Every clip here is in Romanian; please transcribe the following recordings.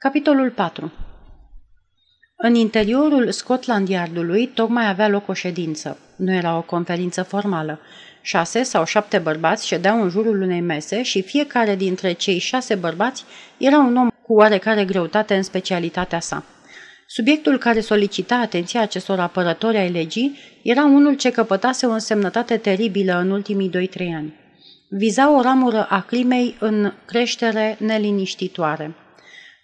Capitolul 4 În interiorul Scotland Yardului tocmai avea loc o ședință. Nu era o conferință formală. Șase sau șapte bărbați ședeau în jurul unei mese și fiecare dintre cei șase bărbați era un om cu oarecare greutate în specialitatea sa. Subiectul care solicita atenția acestor apărători ai legii era unul ce căpătase o însemnătate teribilă în ultimii 2-3 ani. Viza o ramură a climei în creștere neliniștitoare –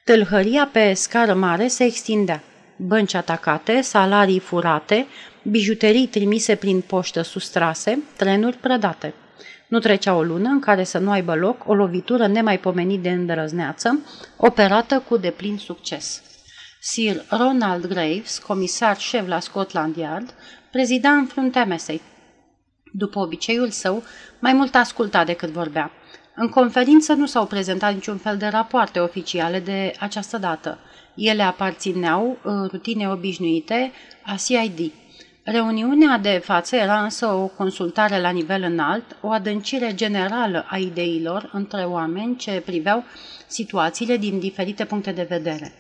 Tâlhăria pe scară mare se extindea. Bănci atacate, salarii furate, bijuterii trimise prin poștă sustrase, trenuri prădate. Nu trecea o lună în care să nu aibă loc o lovitură nemaipomenit de îndrăzneață, operată cu deplin succes. Sir Ronald Graves, comisar șef la Scotland Yard, prezida în fruntea mesei. După obiceiul său, mai mult asculta decât vorbea. În conferință nu s-au prezentat niciun fel de rapoarte oficiale de această dată. Ele aparțineau uh, rutine obișnuite a CID. Reuniunea de față era însă o consultare la nivel înalt, o adâncire generală a ideilor între oameni ce priveau situațiile din diferite puncte de vedere.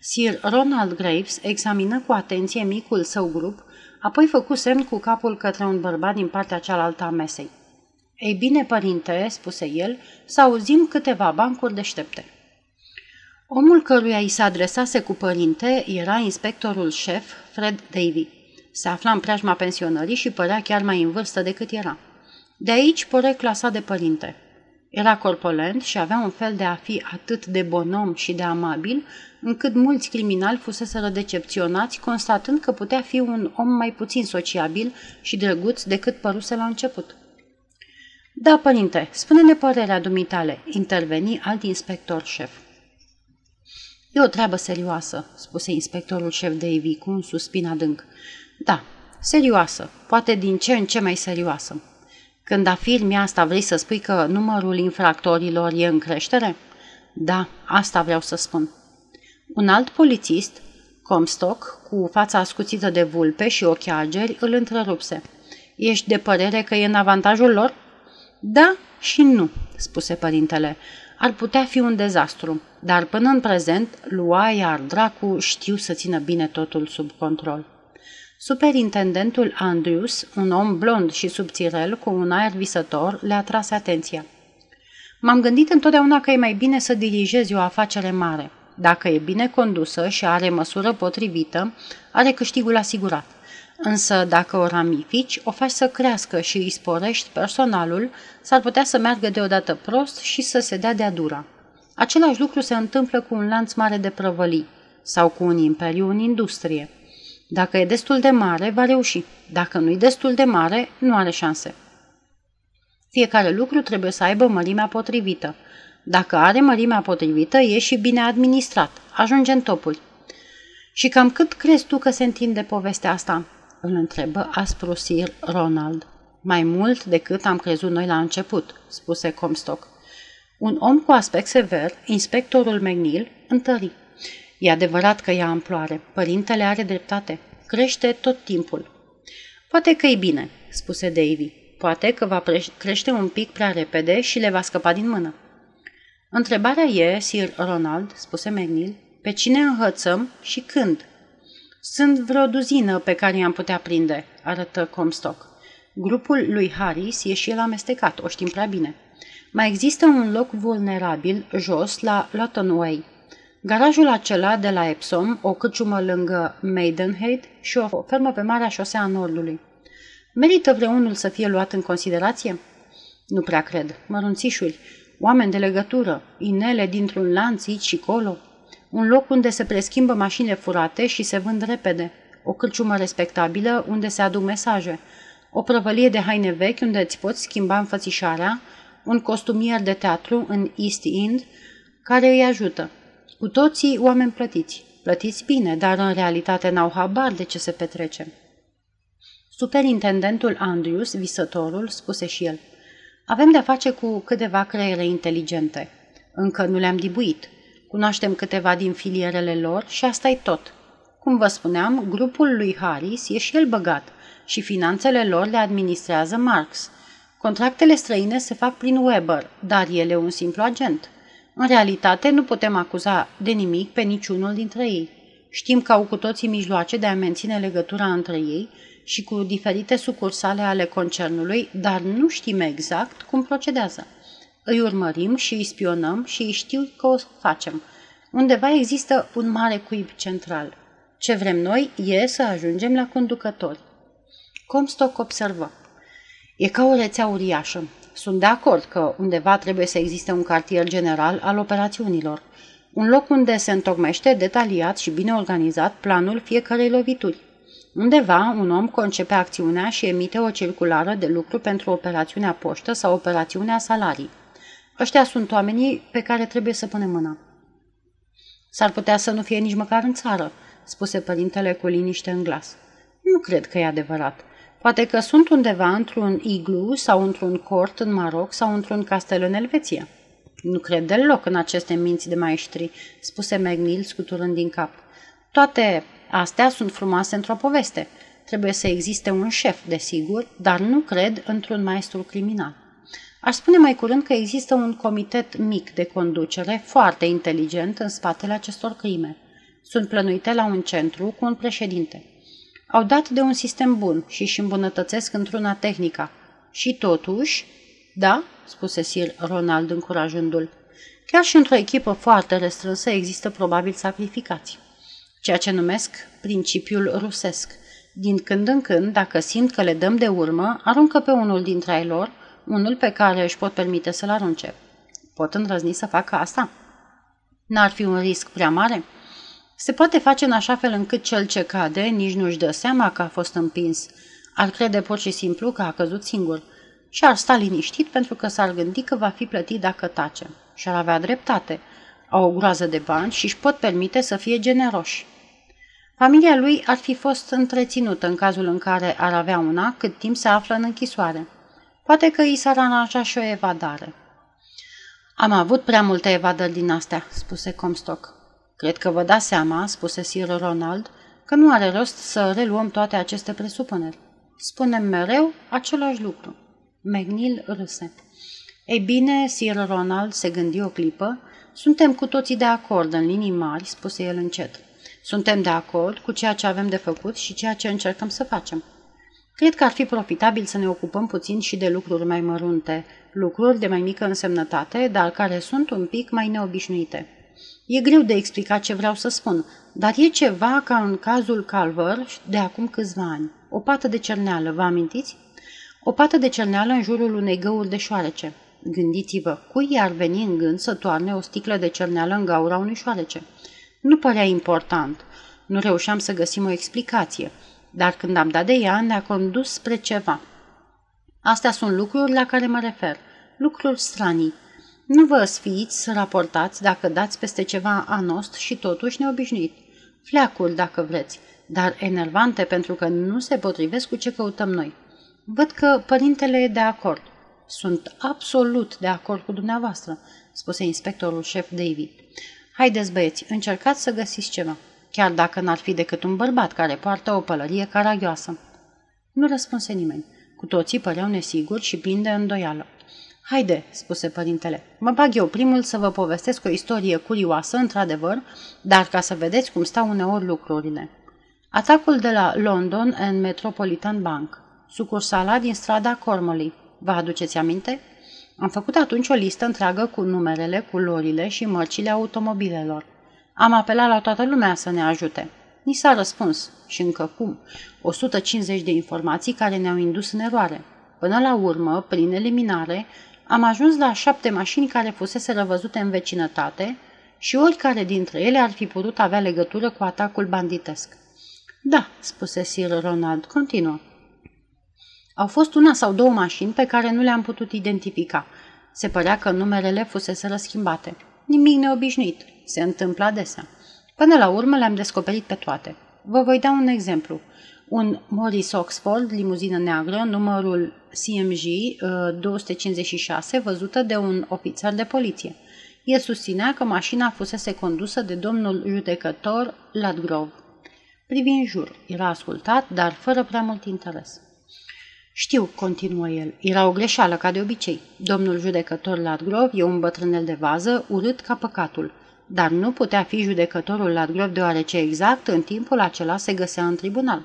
Sir Ronald Graves examină cu atenție micul său grup, apoi făcu semn cu capul către un bărbat din partea cealaltă a mesei. Ei bine, părinte, spuse el, să auzim câteva bancuri deștepte. Omul căruia îi se adresase cu părinte era inspectorul șef Fred Davy. Se afla în preajma pensionării și părea chiar mai în vârstă decât era. De aici porecla sa de părinte. Era corpulent și avea un fel de a fi atât de bonom și de amabil, încât mulți criminali fuseseră decepționați, constatând că putea fi un om mai puțin sociabil și drăguț decât păruse la început. Da, părinte, spune-ne părerea dumitale, interveni alt inspector șef. E o treabă serioasă, spuse inspectorul șef Davy cu un suspin adânc. Da, serioasă, poate din ce în ce mai serioasă. Când afirmi asta, vrei să spui că numărul infractorilor e în creștere? Da, asta vreau să spun. Un alt polițist, Comstock, cu fața ascuțită de vulpe și ochi ageri, îl întrerupse. Ești de părere că e în avantajul lor? Da și nu, spuse părintele. Ar putea fi un dezastru, dar până în prezent, lua iar dracu știu să țină bine totul sub control. Superintendentul Andrews, un om blond și subțirel cu un aer visător, le atrase atenția. M-am gândit întotdeauna că e mai bine să dirigezi o afacere mare. Dacă e bine condusă și are măsură potrivită, are câștigul asigurat. Însă dacă o ramifici, o faci să crească și îi sporești personalul, s-ar putea să meargă deodată prost și să se dea de-a dura. Același lucru se întâmplă cu un lanț mare de prăvălii sau cu un imperiu în industrie. Dacă e destul de mare, va reuși. Dacă nu e destul de mare, nu are șanse. Fiecare lucru trebuie să aibă mărimea potrivită. Dacă are mărimea potrivită, e și bine administrat. Ajunge în topuri. Și cam cât crezi tu că se întinde povestea asta? Îl întrebă aspru Sir Ronald. Mai mult decât am crezut noi la început, spuse Comstock. Un om cu aspect sever, inspectorul McNeil, întări. E adevărat că ea amploare. Părintele are dreptate. Crește tot timpul. Poate că e bine, spuse Davy. Poate că va crește un pic prea repede și le va scăpa din mână. Întrebarea e, Sir Ronald, spuse McNeil, pe cine înhățăm și când? Sunt vreo duzină pe care i-am putea prinde, arătă Comstock. Grupul lui Harris e și el amestecat, o știm prea bine. Mai există un loc vulnerabil, jos, la Lawton Way. Garajul acela de la Epsom, o câciumă lângă Maidenhead și o fermă pe Marea Șosea a Nordului. Merită vreunul să fie luat în considerație? Nu prea cred. Mărunțișuri, oameni de legătură, inele dintr-un lanț aici și colo, un loc unde se preschimbă mașinile furate și se vând repede, o cârciumă respectabilă unde se aduc mesaje, o prăvălie de haine vechi unde îți poți schimba înfățișarea, un costumier de teatru în East End care îi ajută. Cu toții oameni plătiți. Plătiți bine, dar în realitate n-au habar de ce se petrece. Superintendentul Andrews, visătorul, spuse și el. Avem de-a face cu câteva creiere inteligente. Încă nu le-am dibuit. Cunoaștem câteva din filierele lor și asta e tot. Cum vă spuneam, grupul lui Harris e și el băgat și finanțele lor le administrează Marx. Contractele străine se fac prin Weber, dar el e un simplu agent. În realitate, nu putem acuza de nimic pe niciunul dintre ei. Știm că au cu toții mijloace de a menține legătura între ei și cu diferite sucursale ale concernului, dar nu știm exact cum procedează. Îi urmărim și îi spionăm și îi știu că o facem. Undeva există un mare cuib central. Ce vrem noi e să ajungem la conducători. Comstock observă. E ca o rețea uriașă. Sunt de acord că undeva trebuie să existe un cartier general al operațiunilor. Un loc unde se întocmește detaliat și bine organizat planul fiecarei lovituri. Undeva, un om concepe acțiunea și emite o circulară de lucru pentru operațiunea poștă sau operațiunea salarii. Ăștia sunt oamenii pe care trebuie să punem mâna. S-ar putea să nu fie nici măcar în țară, spuse părintele cu liniște în glas. Nu cred că e adevărat. Poate că sunt undeva într-un iglu sau într-un cort în Maroc sau într-un castel în Elveția. Nu cred deloc în aceste minți de maestri, spuse McNeil scuturând din cap. Toate astea sunt frumoase într-o poveste. Trebuie să existe un șef, desigur, dar nu cred într-un maestru criminal. Aș spune mai curând că există un comitet mic de conducere, foarte inteligent, în spatele acestor crime. Sunt plănuite la un centru cu un președinte. Au dat de un sistem bun și își îmbunătățesc într-una tehnica. Și totuși, da, spuse Sir Ronald încurajându-l, chiar și într-o echipă foarte restrânsă există probabil sacrificați. Ceea ce numesc principiul rusesc. Din când în când, dacă simt că le dăm de urmă, aruncă pe unul dintre ei lor, unul pe care își pot permite să-l arunce. Pot îndrăzni să facă asta? N-ar fi un risc prea mare? Se poate face în așa fel încât cel ce cade nici nu-și dă seama că a fost împins. Ar crede pur și simplu că a căzut singur și ar sta liniștit pentru că s-ar gândi că va fi plătit dacă tace. Și ar avea dreptate. Au o groază de bani și își pot permite să fie generoși. Familia lui ar fi fost întreținută în cazul în care ar avea una cât timp se află în închisoare. Poate că i s-ar aranja și o evadare. Am avut prea multe evadări din astea, spuse Comstock. Cred că vă dați seama, spuse Sir Ronald, că nu are rost să reluăm toate aceste presupuneri. Spunem mereu același lucru. McNeil râse. Ei bine, Sir Ronald se gândi o clipă. Suntem cu toții de acord în linii mari, spuse el încet. Suntem de acord cu ceea ce avem de făcut și ceea ce încercăm să facem. Cred că ar fi profitabil să ne ocupăm puțin și de lucruri mai mărunte, lucruri de mai mică însemnătate, dar care sunt un pic mai neobișnuite. E greu de explicat ce vreau să spun, dar e ceva ca în cazul Calver de acum câțiva ani. O pată de cerneală, vă amintiți? O pată de cerneală în jurul unei găuri de șoarece. Gândiți-vă, cui i-ar veni în gând să toarne o sticlă de cerneală în gaura unui șoarece? Nu părea important. Nu reușeam să găsim o explicație, dar când am dat de ea, ne-a condus spre ceva. Astea sunt lucruri la care mă refer, lucruri stranii, nu vă sfiiți să raportați dacă dați peste ceva anost și totuși neobișnuit. Fleacuri, dacă vreți, dar enervante pentru că nu se potrivesc cu ce căutăm noi. Văd că părintele e de acord. Sunt absolut de acord cu dumneavoastră, spuse inspectorul șef David. Haideți, băieți, încercați să găsiți ceva, chiar dacă n-ar fi decât un bărbat care poartă o pălărie caragioasă. Nu răspunse nimeni. Cu toții păreau nesiguri și plini de îndoială. Haide, spuse părintele, mă bag eu primul să vă povestesc o istorie curioasă, într-adevăr, dar ca să vedeți cum stau uneori lucrurile. Atacul de la London în Metropolitan Bank, sucursala din strada Cormoli. Vă aduceți aminte? Am făcut atunci o listă întreagă cu numerele, culorile și mărcile automobilelor. Am apelat la toată lumea să ne ajute. Ni s-a răspuns, și încă cum, 150 de informații care ne-au indus în eroare. Până la urmă, prin eliminare, am ajuns la șapte mașini care fusese răvăzute în vecinătate și oricare dintre ele ar fi putut avea legătură cu atacul banditesc. Da, spuse Sir Ronald, continuă. Au fost una sau două mașini pe care nu le-am putut identifica. Se părea că numerele fusese răschimbate. Nimic neobișnuit. Se întâmplă adesea. Până la urmă le-am descoperit pe toate. Vă voi da un exemplu un Morris Oxford, limuzină neagră, numărul CMG 256, uh, văzută de un ofițer de poliție. El susținea că mașina fusese condusă de domnul judecător Ladgrove. Privind jur, era ascultat, dar fără prea mult interes. Știu, continuă el, era o greșeală ca de obicei. Domnul judecător Ladgrov e un bătrânel de vază, urât ca păcatul, dar nu putea fi judecătorul Ladgrov deoarece exact în timpul acela se găsea în tribunal.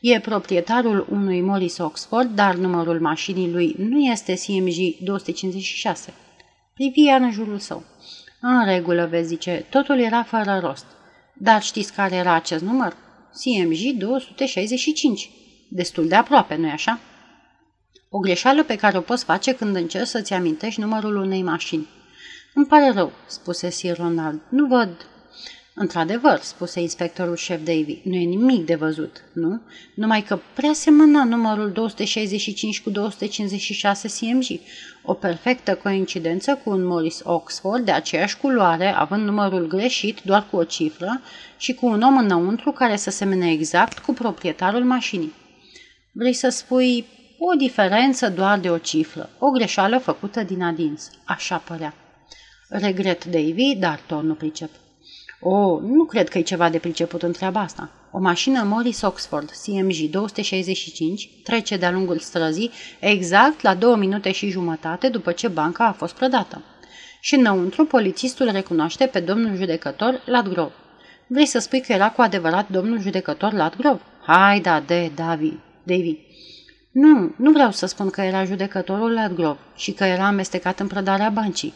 E proprietarul unui Morris Oxford, dar numărul mașinii lui nu este CMG 256. Privi în jurul său. În regulă, vezi, zice, totul era fără rost. Dar știți care era acest număr? CMG 265. Destul de aproape, nu-i așa? O greșeală pe care o poți face când încerci să-ți amintești numărul unei mașini. Îmi pare rău, spuse Sir Ronald. Nu văd Într-adevăr, spuse inspectorul șef Davy, nu e nimic de văzut, nu? Numai că prea semăna numărul 265 cu 256 CMG, o perfectă coincidență cu un Morris Oxford de aceeași culoare, având numărul greșit doar cu o cifră și cu un om înăuntru care să semene exact cu proprietarul mașinii. Vrei să spui o diferență doar de o cifră, o greșeală făcută din adins, așa părea. Regret, Davy, dar tot nu pricep. O, nu cred că e ceva de priceput în treaba asta. O mașină Morris Oxford CMG 265 trece de-a lungul străzii exact la două minute și jumătate după ce banca a fost prădată. Și înăuntru, polițistul recunoaște pe domnul judecător Latgrove. Vrei să spui că era cu adevărat domnul judecător Latgrove? Hai da, de, Davi, Davy. Nu, nu vreau să spun că era judecătorul Latgrove și că era amestecat în prădarea băncii.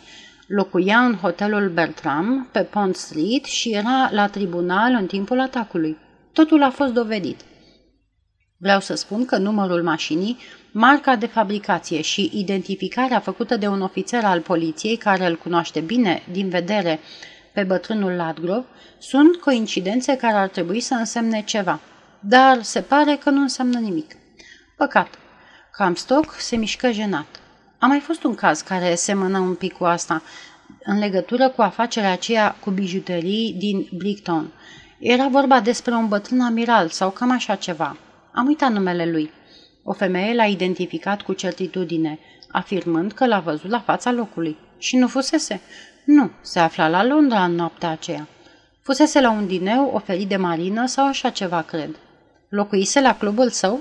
Locuia în hotelul Bertram, pe Pont Street și era la tribunal în timpul atacului. Totul a fost dovedit. Vreau să spun că numărul mașinii, marca de fabricație și identificarea făcută de un ofițer al poliției care îl cunoaște bine din vedere pe bătrânul Ladgrove sunt coincidențe care ar trebui să însemne ceva, dar se pare că nu înseamnă nimic. Păcat. Camstock se mișcă jenat. A mai fost un caz care semănă un pic cu asta, în legătură cu afacerea aceea cu bijuterii din Brickton. Era vorba despre un bătrân amiral sau cam așa ceva. Am uitat numele lui. O femeie l-a identificat cu certitudine, afirmând că l-a văzut la fața locului. Și nu fusese? Nu, se afla la Londra în noaptea aceea. Fusese la un dineu oferit de marină sau așa ceva, cred. Locuise la clubul său?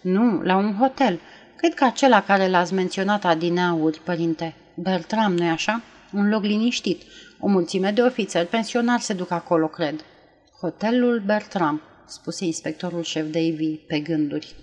Nu, la un hotel. Cred că acela care l-ați menționat adineauri, părinte. Bertram, nu-i așa? Un loc liniștit. O mulțime de ofițeri pensionari se duc acolo, cred. Hotelul Bertram, spuse inspectorul șef Davy pe gânduri.